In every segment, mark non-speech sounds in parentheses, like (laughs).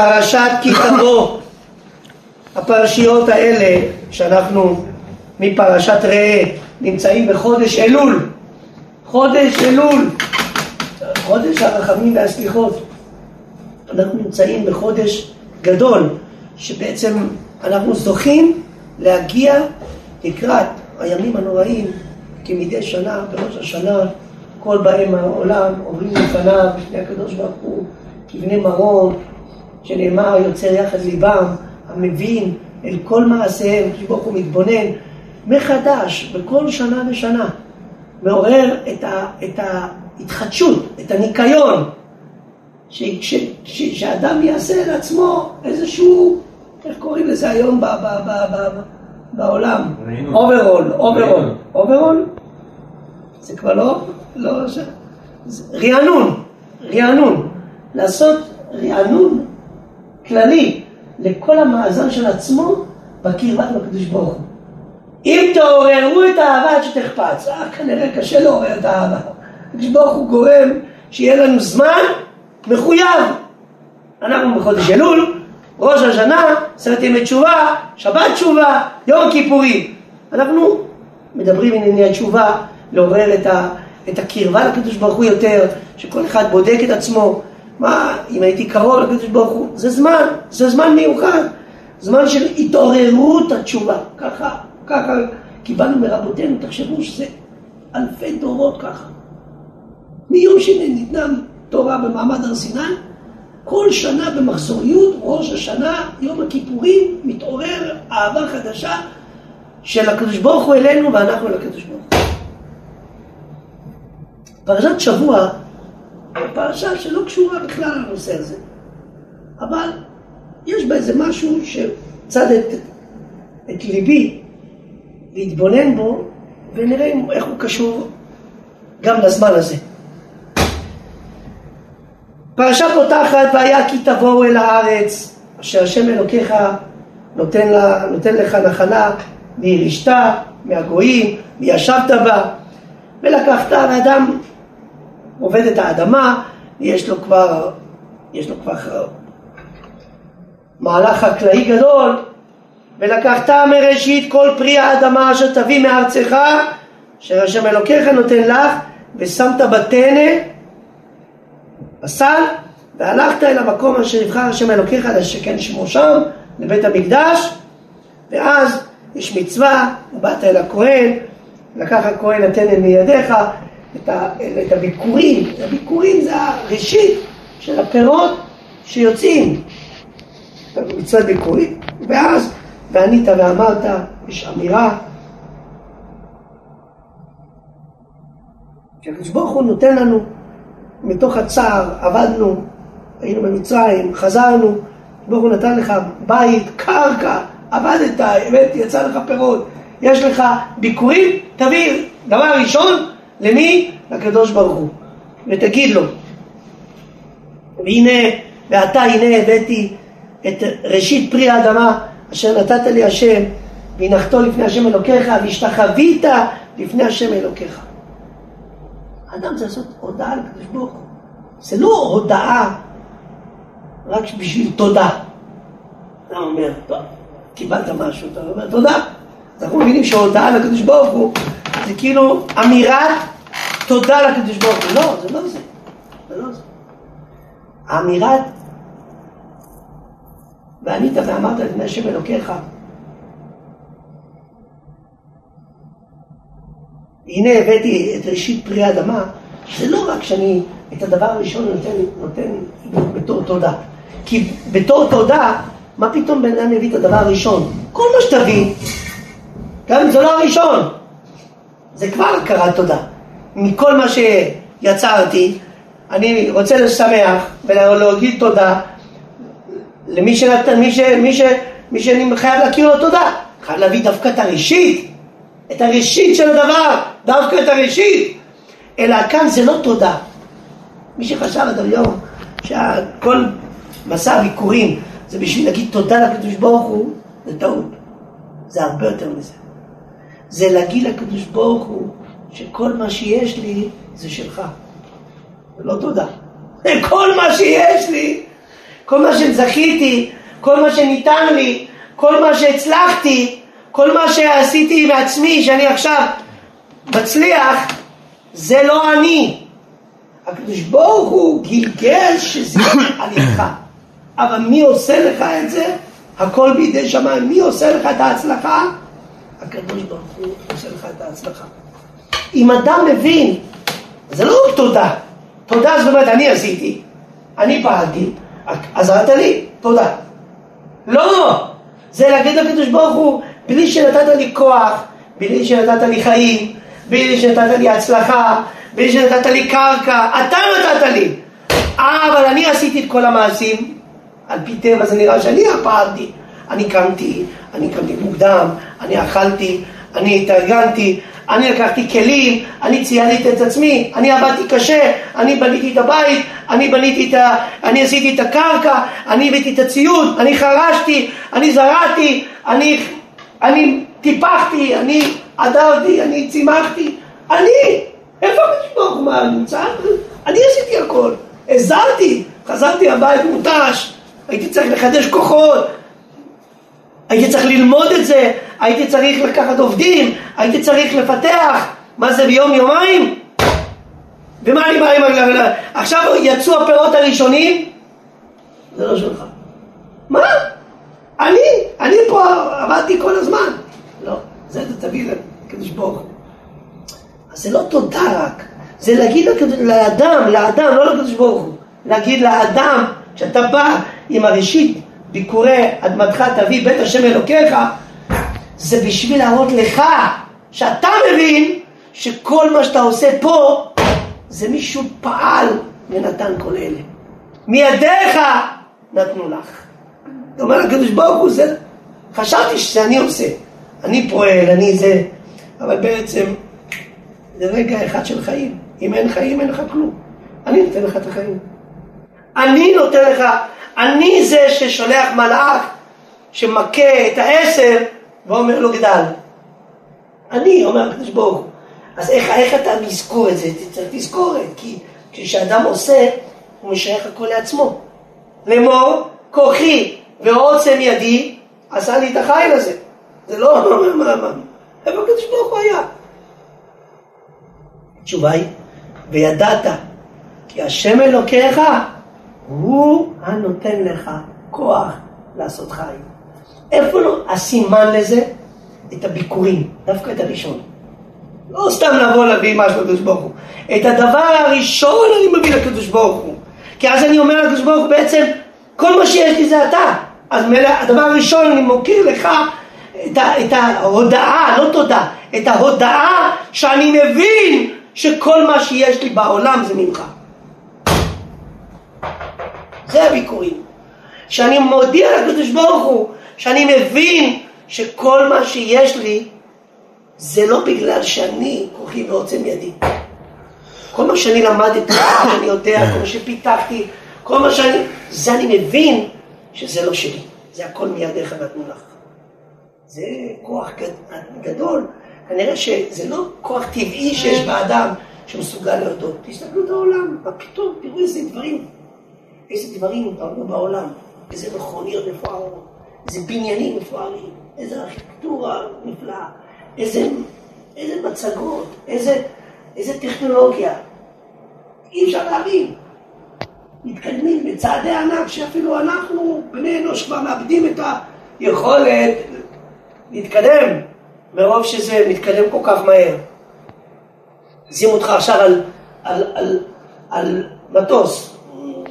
פרשת כי תבוא, הפרשיות האלה שאנחנו מפרשת ראה נמצאים בחודש אלול, חודש אלול, חודש הרחמים והסליחות, אנחנו נמצאים בחודש גדול שבעצם אנחנו זוכים להגיע לקראת הימים הנוראים כמדי שנה בראש השנה כל באי העולם עוברים לפניו, לפני הקדוש ברוך הוא, כבני מרון שנאמר יוצר יחד ליבם, המבין אל כל מעשיהם, קודש ברוך הוא מתבונן מחדש בכל שנה ושנה, מעורר את, ה, את ההתחדשות, את הניקיון, ש, ש, ש, שאדם יעשה לעצמו איזשהו, איך קוראים לזה היום ב, ב, ב, ב, ב, בעולם? אוברול, אוברול, אוברול? זה כבר לא, לא, רענון, רענון, לעשות רענון כללי לכל המאזן של עצמו בקרבת הקדוש ברוך הוא. אם תעוררו את האהבה עד שתחפץ, אה, כנראה קשה לעורר את האהבה. הקדוש ברוך הוא גורם שיהיה לנו זמן מחויב. אנחנו בחודש אלול, ראש השנה, עשרת ימי תשובה, שבת תשובה, יום כיפורים. אנחנו מדברים ענייני התשובה, לעורר את, ה, את הקרבה לקדוש ברוך הוא יותר, שכל אחד בודק את עצמו, מה, אם הייתי קרוב לקדוש ברוך הוא, זה זמן, זה זמן מיוחד, זמן של התעוררות התשובה, ככה, ככה קיבלנו מרבותינו, תחשבו שזה אלפי דורות ככה. מיום שניתנה תורה במעמד הר סיני, כל שנה במחזוריות, ראש השנה, יום הכיפורים, מתעורר אהבה חדשה של הקדוש ברוך הוא אלינו ואנחנו לקדוש ברוך הוא. פרשת שבוע פרשה שלא קשורה בכלל לנושא הזה. אבל יש בה איזה משהו שצד את, את ליבי להתבונן בו, ונראה איך הוא קשור גם לזמן הזה. פרשה פותחת, והיה כי תבואו אל הארץ, אשר השם אלוקיך נותן, לה, נותן לך נחלה, וירשת מהגויים, וישבת בה, ולקחת, ואדם עובד את האדמה, יש לו כבר, יש לו כבר מהלך חקלאי גדול, ולקחת מראשית כל פרי האדמה אשר תביא מארצך, אשר השם אלוקיך נותן לך, ושמת בטנא, בסל, והלכת אל המקום אשר יבחר השם אלוקיך לשכן שמו שם, לבית המקדש, ואז יש מצווה, ובאת אל הכהן, לקח הכהן הטנא מידיך, את, ה, את הביקורים, הביקורים זה הראשית של הפירות שיוצאים, מצוות ביקורים, ואז וענית ואמרת, יש אמירה. שהקדוש ברוך הוא נותן לנו מתוך הצער, עבדנו, היינו במצרים, חזרנו, ברוך הוא נתן לך בית, קרקע, עבדת, הבאת, יצא לך פירות, יש לך ביקורים, תביא, דבר ראשון, למי? לקדוש ברוך הוא. ותגיד לו, והנה, ועתה הנה הבאתי את ראשית פרי האדמה אשר נתת לי השם, והנחתו לפני השם אלוקיך, והשתחווית לפני השם אלוקיך. האדם צריך לעשות הודעה לקדוש ברוך הוא. זה לא הודעה רק בשביל תודה. אתה אומר, טוב, קיבלת משהו, אתה אומר תודה. אנחנו מבינים שהודעה לקדוש ברוך הוא זה כאילו אמירת תודה לקדוש ברוך הוא. לא, זה לא זה. לא. האמירת וענית ואמרת לפני השם אלוקיך הנה הבאתי את ראשית פרי אדמה זה לא רק שאני את הדבר הראשון נותן, נותן בתור תודה כי בתור תודה מה פתאום בן אדם יביא את הדבר הראשון כל מה שתביא גם אם זה לא הראשון זה כבר הכרת תודה. מכל מה שיצרתי, אני רוצה לשמח ולהגיד תודה למי שנתן, מי, ש, מי, ש, מי שאני חייב להכיר לו תודה. חייב להביא דווקא את הראשית, את הראשית של הדבר, דווקא את הראשית. אלא כאן זה לא תודה. מי שחשב עד היום שכל מסע הביקורים זה בשביל להגיד תודה לקדוש ברוך הוא, זה טעות. זה הרבה יותר מזה. זה להגיד לקדוש ברוך הוא שכל מה שיש לי זה שלך. לא תודה. (laughs) כל מה שיש לי כל מה שזכיתי, כל מה שניתן לי, כל מה שהצלחתי, כל מה שעשיתי מעצמי, שאני עכשיו מצליח, זה לא אני. הקדוש ברוך הוא גלגל שזה (coughs) עליך. אבל מי עושה לך את זה? הכל בידי שמיים. מי עושה לך את ההצלחה? הקדוש ברוך הוא עושה לך את ההצלחה. אם אדם מבין, זה לא תודה. תודה זאת אומרת, אני עשיתי, אני פעלתי, עזרת לי, תודה. לא, זה להגיד לקדוש ברוך הוא, בלי שנתת לי כוח, בלי שנתת לי חיים, בלי שנתת לי הצלחה, בלי שנתת לי קרקע, אתה נתת לי. אבל אני עשיתי את כל המעשים, על פי טבע זה נראה שאני פעלתי. אני קמתי, אני קמתי מוקדם, אני אכלתי, אני התארגנתי, אני לקחתי כלים, אני ציידתי את עצמי, אני עבדתי קשה, אני בניתי את הבית, אני בניתי את ה... אני עשיתי את הקרקע, אני הבאתי את הציוד, אני חרשתי, אני זרעתי, אני, אני טיפחתי, אני עדרתי, אני צימחתי, אני! איפה המשפוך מה נמצא? אני עשיתי הכל, עזרתי, חזרתי הבית מותש, הייתי צריך לחדש כוחות, הייתי צריך ללמוד את זה, הייתי צריך לקחת עובדים, הייתי צריך לפתח, מה זה ביום יומיים? ומה אני בא עם הגלגל? עכשיו יצאו הפירות הראשונים? זה לא שלך. מה? אני, אני פה עבדתי כל הזמן. לא, זה אתה תביא לקדוש ברוך. אז זה לא תודה רק, זה להגיד לאדם, לאדם, לא לקדוש ברוך הוא, להגיד לאדם, כשאתה בא עם הראשית ביקורי אדמתך תביא בית השם אלוקיך, זה בשביל להראות לך שאתה מבין שכל מה שאתה עושה פה זה מישהו פעל ונתן כל אלה. מידיך נתנו לך. אומר לקדוש ברוך הוא, זה... חשבתי שזה אני עושה. אני פועל, אני זה, אבל בעצם זה רגע אחד של חיים. אם אין חיים, אין לך כלום. אני נותן לך את החיים. אני נותן לך אני זה ששולח מלאך שמכה את העשר ואומר לו גדל. אני, אומר הקדוש ברוך הוא. אז איך, איך אתה מזכור את זה? צריך תזכורת, כי כשאדם עושה, הוא משייך הכל לעצמו. לאמור, כוחי ועוצם ידי עשה לי את החיל הזה. זה לא, (laughs) מה, מה, איפה הקדוש ברוך הוא היה? התשובה היא, וידעת כי השם אלוקיך הוא הנותן לך כוח לעשות חיים. איפה לא הסימן לזה? את הביקורים, דווקא את הראשון. לא סתם לבוא להביא משהו לקדוש ברוך הוא. את הדבר הראשון אני מביא לקדוש ברוך הוא. כי אז אני אומר לקדוש ברוך הוא בעצם, כל מה שיש לי זה אתה. אז הדבר הראשון אני מוקיר לך את, ה, את ההודעה, לא תודה, את ההודעה שאני מבין שכל מה שיש לי בעולם זה ממך. זה הביקורים. שאני מודיע לקדוש ברוך הוא, שאני מבין שכל מה שיש לי זה לא בגלל שאני כוחי ועוצם ידי. כל מה שאני למדתי, כל מה שאני יודע, כל מה שפיתחתי, כל מה שאני... זה אני מבין שזה לא שלי, זה הכל מידיך נתנו לך. זה כוח גדול. כנראה שזה לא כוח טבעי שיש באדם שמסוגל להודות. תסתכלו את העולם, מה פתאום, תראו איזה דברים איזה דברים התעוררו בעולם, איזה מכוניות מפוארות, איזה בניינים מפוארים, איזה ארכיטקטורה נפלאה, איזה, איזה מצגות, איזה, איזה טכנולוגיה. אי אפשר להבין. מתקדמים בצעדי ענק שאפילו אנחנו, בני אנוש, כבר מאבדים את היכולת להתקדם מרוב שזה מתקדם כל כך מהר. שים אותך עכשיו על, על, על, על מטוס,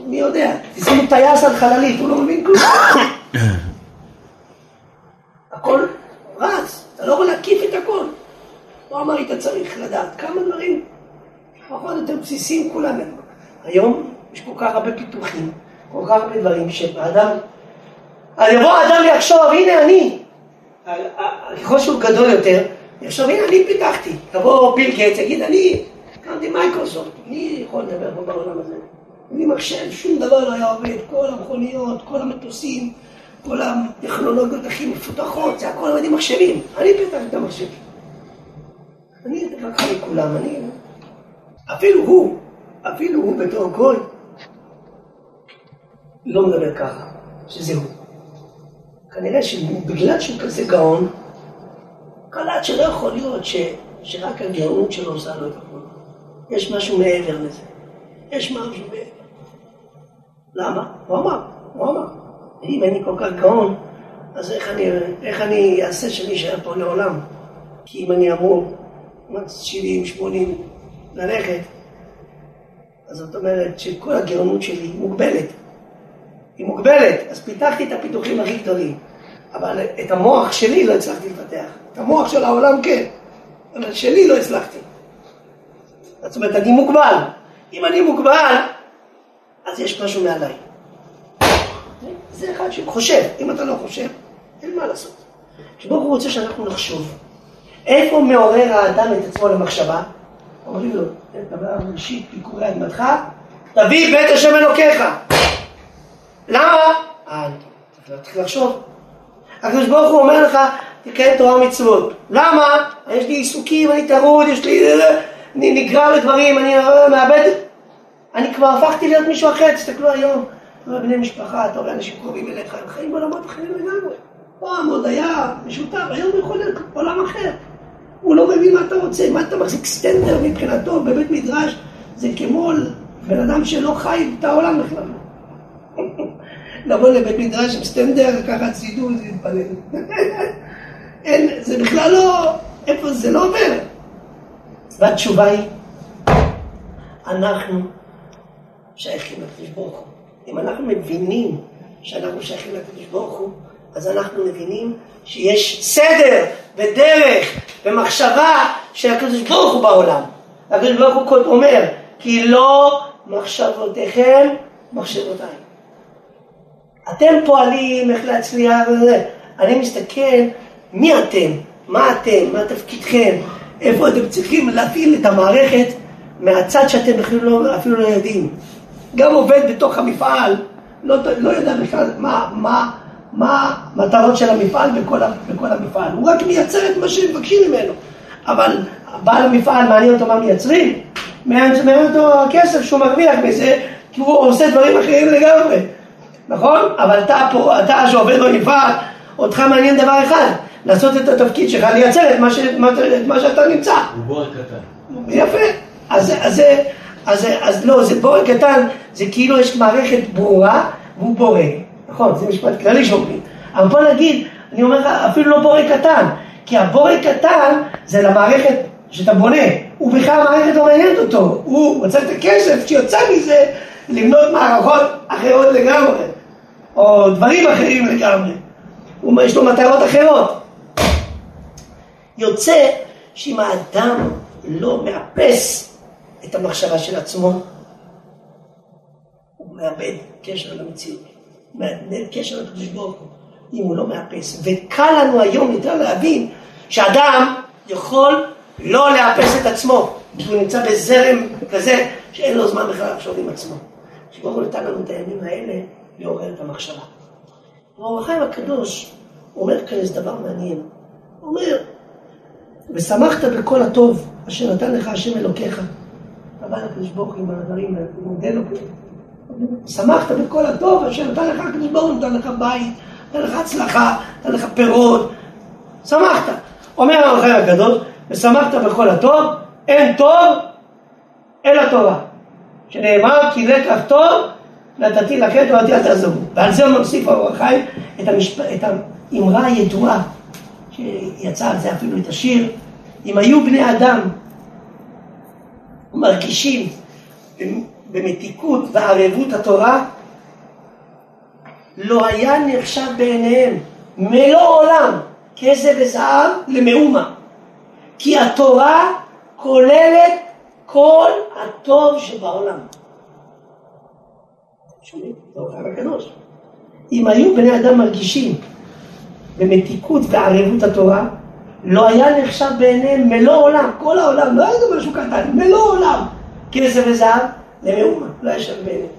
מי יודע, תשימו טייס על חללית, הוא לא מבין כלום. הכל רץ, אתה לא יכול להקיף את הכל. לא אמר, היית צריך לדעת כמה דברים, פחות יותר בסיסיים כולם. היום יש כל כך הרבה פיתוחים, כל כך הרבה דברים שבאדם, יבוא האדם ויחשוב, הנה אני, ככל שהוא גדול יותר, יחשוב, הנה אני פיתחתי. יבוא ביל גייטס, יגיד, אני קמתי מייקרוסופט, מי יכול לדבר פה בעולם הזה? בלי מחשב שום דבר לא היה עובד, כל המכוניות, כל המטוסים, כל הטכנולוגיות הכי מפותחות, זה הכל עובד עם מחשבים. אני פיתחתי את המחשב. אני חכם מכולם, אני... אפילו הוא, אפילו הוא בתור גוי, לא מדבר ככה, שזה הוא. כנראה שבגלל שהוא כזה גאון, קלט שלא יכול להיות ש, שרק הגאונות שלו עושה לו את הכול. יש משהו מעבר לזה. יש משהו מעבר. למה? הוא אמר, הוא אמר. אם אני כל כך גאון, אז איך אני, איך אני אעשה שאני אשאר פה לעולם? כי אם אני אמור, 70, 80, ללכת, אז זאת אומרת שכל הגאונות שלי מוגבלת. היא מוגבלת, אז פיתחתי את הפיתוחים הכי גדולים. אבל את המוח שלי לא הצלחתי לפתח. את המוח של העולם כן, אבל שלי לא הצלחתי. זאת אומרת, אני מוגבל. אם אני מוגבל, אז יש משהו מעליי. זה אחד שחושב. אם אתה לא חושב, אין מה לעשות. כשברוך הוא רוצה שאנחנו נחשוב. איפה מעורר האדם את עצמו למחשבה? אומרים לו, דבר ראשית, פיקורי אדמתך, תביא בית השם אלוקיך. למה? אה, צריך לחשוב. הקדוש ברוך הוא אומר לך, תקיים תורה ומצוות. למה? יש לי עיסוקים, אני טרוד, יש לי... אני נגרר לדברים, אני מאבד... אני כבר הפכתי להיות מישהו אחר, תסתכלו היום. אתה רואה בני משפחה, אתה רואה אנשים קרובים אליך, הם חיים בעולמות אחרים לגמרי. פעם עוד היה משותף, היום הוא יכול להיות עולם אחר. הוא לא מבין מה אתה רוצה, מה אתה מחזיק סטנדר מבחינתו בבית מדרש, זה כמו בן אדם שלא חי את העולם בכלל. (laughs) לבוא לבית מדרש עם סטנדר, לקחת סידור, זה להתפלל. (laughs) אין, זה בכלל לא, איפה זה לא עובר. והתשובה היא, אנחנו שייכים לקדוש ברוך הוא. אם אנחנו מבינים שאנחנו שייכים לקדוש ברוך הוא, אז אנחנו מבינים שיש סדר ודרך ומחשבה של הקדוש ברוך הוא בעולם. הקדוש ברוך הוא אומר, כי לא מחשבותיכם מחשבותיי. אתם פועלים איך להצליח וזה. אני מסתכל, מי אתם? מה אתם? מה תפקידכם? איפה אתם צריכים להפעיל את המערכת מהצד שאתם אפילו לא, אפילו לא יודעים. גם עובד בתוך המפעל, לא, לא יודע בכלל מה, מה, מה המטרות של המפעל בכל, בכל המפעל. הוא רק מייצר את מה שמבקשים ממנו. אבל בעל המפעל, מעניין אותו מה מייצרים? מעניין אותו הכסף שהוא מרוויח מזה, כי הוא עושה דברים אחרים לגמרי. נכון? אבל אתה פה, אתה שעובד במפעל, אותך מעניין דבר אחד, לעשות את התפקיד שלך, לייצר את מה, ש, מה, את מה שאתה נמצא. הוא בורג קטן. יפה. אז, אז, אז, אז, לא, זה בורג קטן, זה כאילו יש מערכת ברורה, והוא בורג. נכון, זה משפט כללי שאומרים. אבל בוא נגיד, אני אומר לך, אפילו לא בורג קטן, כי הבורג קטן זה למערכת שאתה בונה. הוא בכלל המערכת לא מעניינת אותו, הוא רוצה את הכסף שיוצא מזה לבנות מערכות אחרות לגמרי. או דברים אחרים לגמרי. יש לו מטרות אחרות. יוצא שאם האדם לא מאפס את המחשבה של עצמו, הוא מאבד קשר למציאות, מאבד קשר לקדוש ברוך הוא, אם הוא לא מאפס. וקל לנו היום יותר להבין שאדם יכול לא לאפס את עצמו, כי הוא נמצא בזרם כזה שאין לו זמן בכלל לחשוב עם עצמו. שברוך הוא נתן לנו את הימים האלה לעורר את המחשבה. ואור החיים הקדוש אומר כאן איזה דבר מעניין. הוא אומר, ושמחת בכל הטוב אשר נתן לך השם אלוקיך. אתה בא לקדוש ברוך הוא עם הדברים, הוא מודה לו. שמחת בכל הטוב אשר נתן לך הקדוש ברוך הוא, נתן לך בית, נתן לך הצלחה, נתן לך פירות. שמחת. אומר החיים הקדוש, ושמחת בכל הטוב, אין טוב אלא תורה. שנאמר כי לקח טוב נתתי לכם תורתי אל תעזבו. ועל זה הוא מוסיף החיים את, המשפ... את האמרה הידועה, שיצא על זה אפילו את השיר, אם היו בני אדם מרגישים במתיקות וערבות התורה, לא היה נחשב בעיניהם מלוא עולם כסף וזהב למאומה. כי התורה כוללת כל הטוב שבעולם. שומעים? אם היו בני אדם מרגישים במתיקות וערבות התורה, לא היה נחשב בעיניהם מלוא עולם, כל העולם, לא היה זה משהו קטן, מלוא עולם, כסף וזהב למאומה, לא היה שם בעיניהם.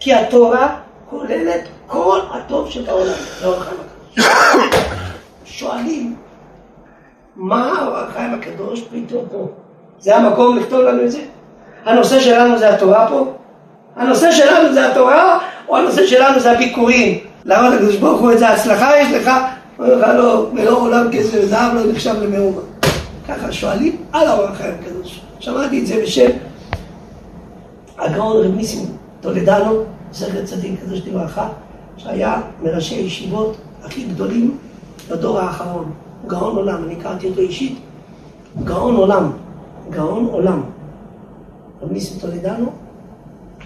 כי התורה כוללת כל הטוב שבעולם, לאור החיים הקדוש. שואלים, מה האור החיים הקדוש פתאום פה? זה המקום לכתוב לנו את זה? הנושא שלנו זה התורה פה? הנושא שלנו זה התורה, או הנושא שלנו זה הביקורים. למה לקדוש ברוך הוא איזה הצלחה יש לך? אומר לך לא, ולא עולם כסף וזהב לא נחשב למאומה. ככה שואלים על האור החיים הקדוש. שמעתי את זה בשם הגאון רב ניסים טולדנו, זכר צדיק קדוש לברכה, שהיה מראשי הישיבות הכי גדולים בדור האחרון. גאון עולם, אני הכרתי אותו אישית. גאון עולם, גאון עולם. רב ניסים טולדנו,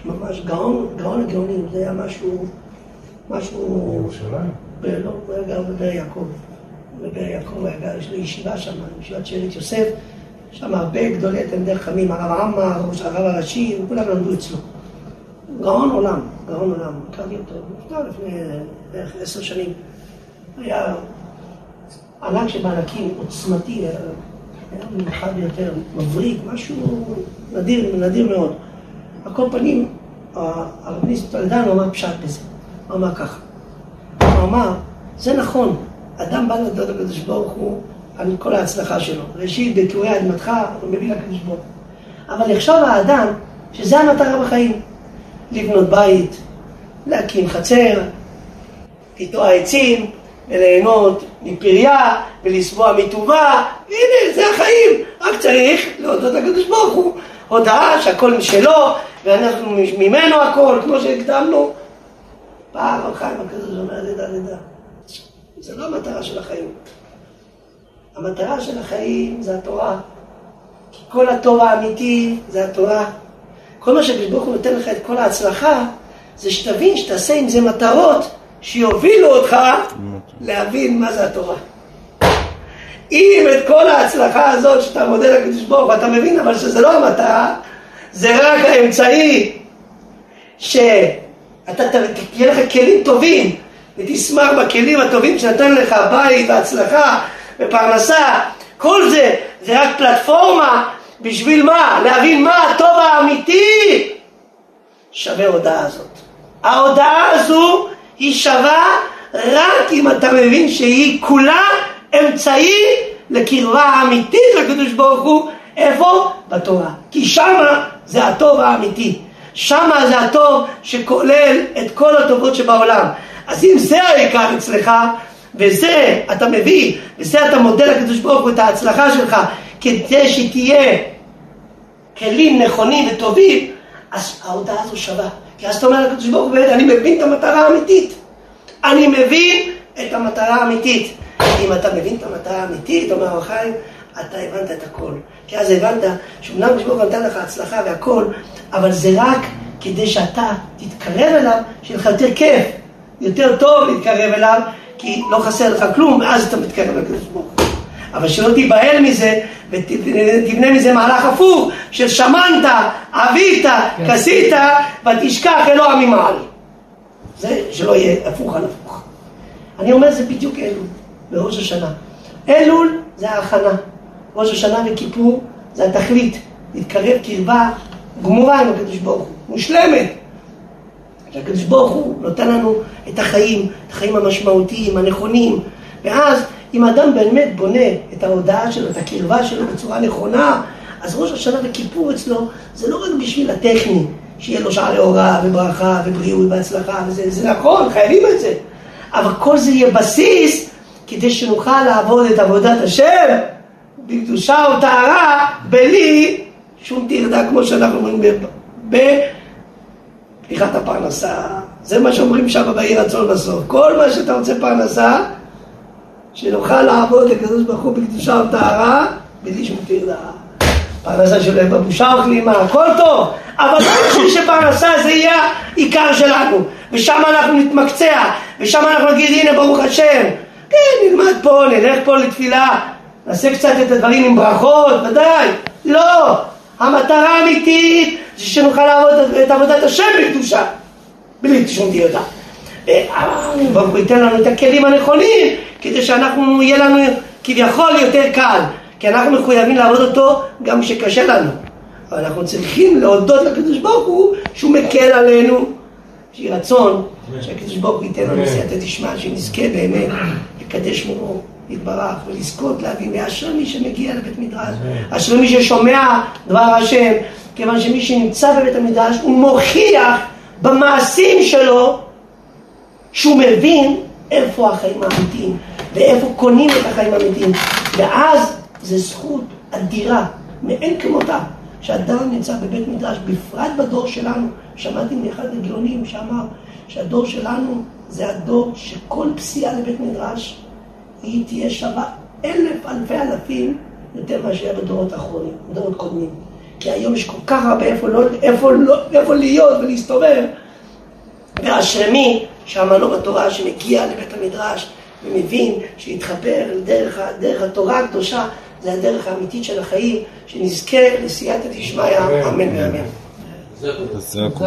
ממש גאון, גאון הגאונים, זה היה משהו, משהו... בירושלים? לא, הוא היה גר בבאר יעקב. בבאר יעקב היה גר, יש לו ישיבה שם, ישיבת שארית יוסף. שם הרבה גדולי תלמידי חכמים, הרב עמאר, הרב הראשי, וכולם למדו אצלו. גאון עולם, גאון עולם, הכרתי אותו, נפטר לפני בערך עשר שנים. היה ענק שבענקים, עוצמתי, היה מיוחד ביותר, מבריק, משהו נדיר, נדיר מאוד. על כל פנים, הרב ניסן טולדן אמר פשט בזה. הוא אמר ככה, אמר, זה נכון, אדם בא לדעת הקדוש ברוך הוא על כל ההצלחה שלו. ראשית, בקורי אדמתך, הוא מביא לקדוש ברוך הוא. אבל יחשוב האדם שזה המטרה בחיים. לבנות בית, להקים חצר, לקטוע עצים, וליהנות מפריה, ולשבוע מטובה, הנה, זה החיים. רק צריך להודות לקדוש ברוך הוא. הודעה שהכל משלו, ואנחנו ממנו הכל, כמו שהקדמנו. פעם החיים הקדוש אומר, לידה לידה. זה לא המטרה של החיים. המטרה של החיים זה התורה. כי כל הטוב האמיתי זה התורה. כל מה שקדוש הוא נותן לך את כל ההצלחה, זה שתבין שתעשה עם זה מטרות שיובילו אותך להבין מה זה התורה. אם את כל ההצלחה הזאת שאתה מודה לקדוש ברוך הוא, אתה מבין אבל שזה לא המטרה, זה רק האמצעי שאתה תהיה לך כלים טובים ותשמח בכלים הטובים שנתן לך בית והצלחה ופרנסה, כל זה זה רק פלטפורמה בשביל מה? להבין מה הטוב האמיתי שווה ההודעה הזאת. ההודעה הזו היא שווה רק אם אתה מבין שהיא כולה אמצעי לקרבה האמיתית לקדוש ברוך הוא, איפה? בתורה. כי שמה זה הטוב האמיתי. שמה זה הטוב שכולל את כל הטובות שבעולם. אז אם זה העיקר אצלך, וזה אתה מביא, וזה אתה מודה לקדוש ברוך הוא את ההצלחה שלך, כדי שתהיה כלים נכונים וטובים, אז ההודעה הזו שווה. כי אז אתה אומר לקדוש ברוך הוא, אני מבין את המטרה האמיתית. אני מבין את המטרה האמיתית. אם אתה מבין את המטרה האמיתית, אומר הרב חיים, אתה הבנת את הכל. כי אז הבנת שאומנם הקדוש ברוך הוא נתן לך הצלחה והכל, אבל זה רק כדי שאתה תתקרב אליו, שיהיה לך יותר כיף, יותר טוב להתקרב אליו, כי לא חסר לך כלום, ואז אתה מתקרב לקדוש ברוך הוא. אבל שלא תיבהל מזה ותבנה מזה מהלך הפוך של שמנת, אבית, כסית ותשכח אלוה ממעל. זה שלא יהיה הפוך על הפוך. אני אומר זה בדיוק אלול, בראש השנה. אלול זה ההכנה. ראש השנה וכיפור זה התכלית. להתקרב קרבה גמורה עם הקדוש ברוך הוא, מושלמת. שהקדוש ברוך הוא נותן לנו את החיים, את החיים המשמעותיים, הנכונים, ואז אם האדם באמת בונה את ההודעה שלו, את הקרבה שלו בצורה נכונה, אז ראש השנה וכיפור אצלו זה לא רק בשביל הטכני, שיהיה לו שעה להוראה וברכה ובריאות והצלחה וזה, זה נכון, חייבים את זה, אבל כל זה יהיה בסיס כדי שנוכל לעבוד את עבודת השם בקדושה וטהרה בלי שום טרדה כמו שאנחנו אומרים בפתיחת הפרנסה. זה מה שאומרים שם בעיר רצון בסוף. כל מה שאתה רוצה פרנסה שנוכל לעבוד לקדוש ברוך הוא בקדושה וטהרה בלי שום טרדה. פרנסה שלהם בבושה וכלימה, הכל טוב, אבל לא בשביל שפרנסה זה יהיה העיקר שלנו, ושם אנחנו נתמקצע, ושם אנחנו נגיד הנה ברוך השם, כן נלמד פה, נלך פה לתפילה, נעשה קצת את הדברים עם ברכות, ודאי, לא, המטרה האמיתית זה שנוכל לעבוד את עבודת השם בקדושה, בלי שום טרדה. ברוך הוא ייתן לנו את הכלים הנכונים כדי שאנחנו, יהיה לנו כביכול יותר קל כי אנחנו מחויבים לעבוד אותו גם כשקשה לנו. אבל אנחנו צריכים להודות לקדוש ברוך הוא שהוא מקל עלינו שיהיה רצון שהקדוש ברוך הוא ייתן לנו סייעתא דשמיא שנזכה באמת לקדש שמו להתברך ולזכות להבין ואשרי מי שמגיע לבית מדרש אשרי מי ששומע דבר השם כיוון שמי שנמצא בבית המדרש הוא מוכיח במעשים שלו, שהוא מבין איפה החיים האמיתיים, ואיפה קונים את החיים האמיתיים. ואז זו זכות אדירה, מאין כמותה, שאדם נמצא בבית מדרש, בפרט בדור שלנו. שמעתי מאחד הגאונים שאמר שהדור שלנו זה הדור שכל פסיעה לבית מדרש היא תהיה שווה אלף אלפי אלפים יותר מאשר בדורות האחרונים, בדורות קודמים. כי היום יש כל כך הרבה איפה, לא, איפה, לא, איפה להיות ולהסתובב. ואשרמי שאמרנו בתורה שמגיע לבית המדרש ומבין שהתחבר דרך, דרך התורה הקדושה, זה הדרך האמיתית של החיים, שנזכה לסייעתא דשמיא, אמן ואמן. זה הכל.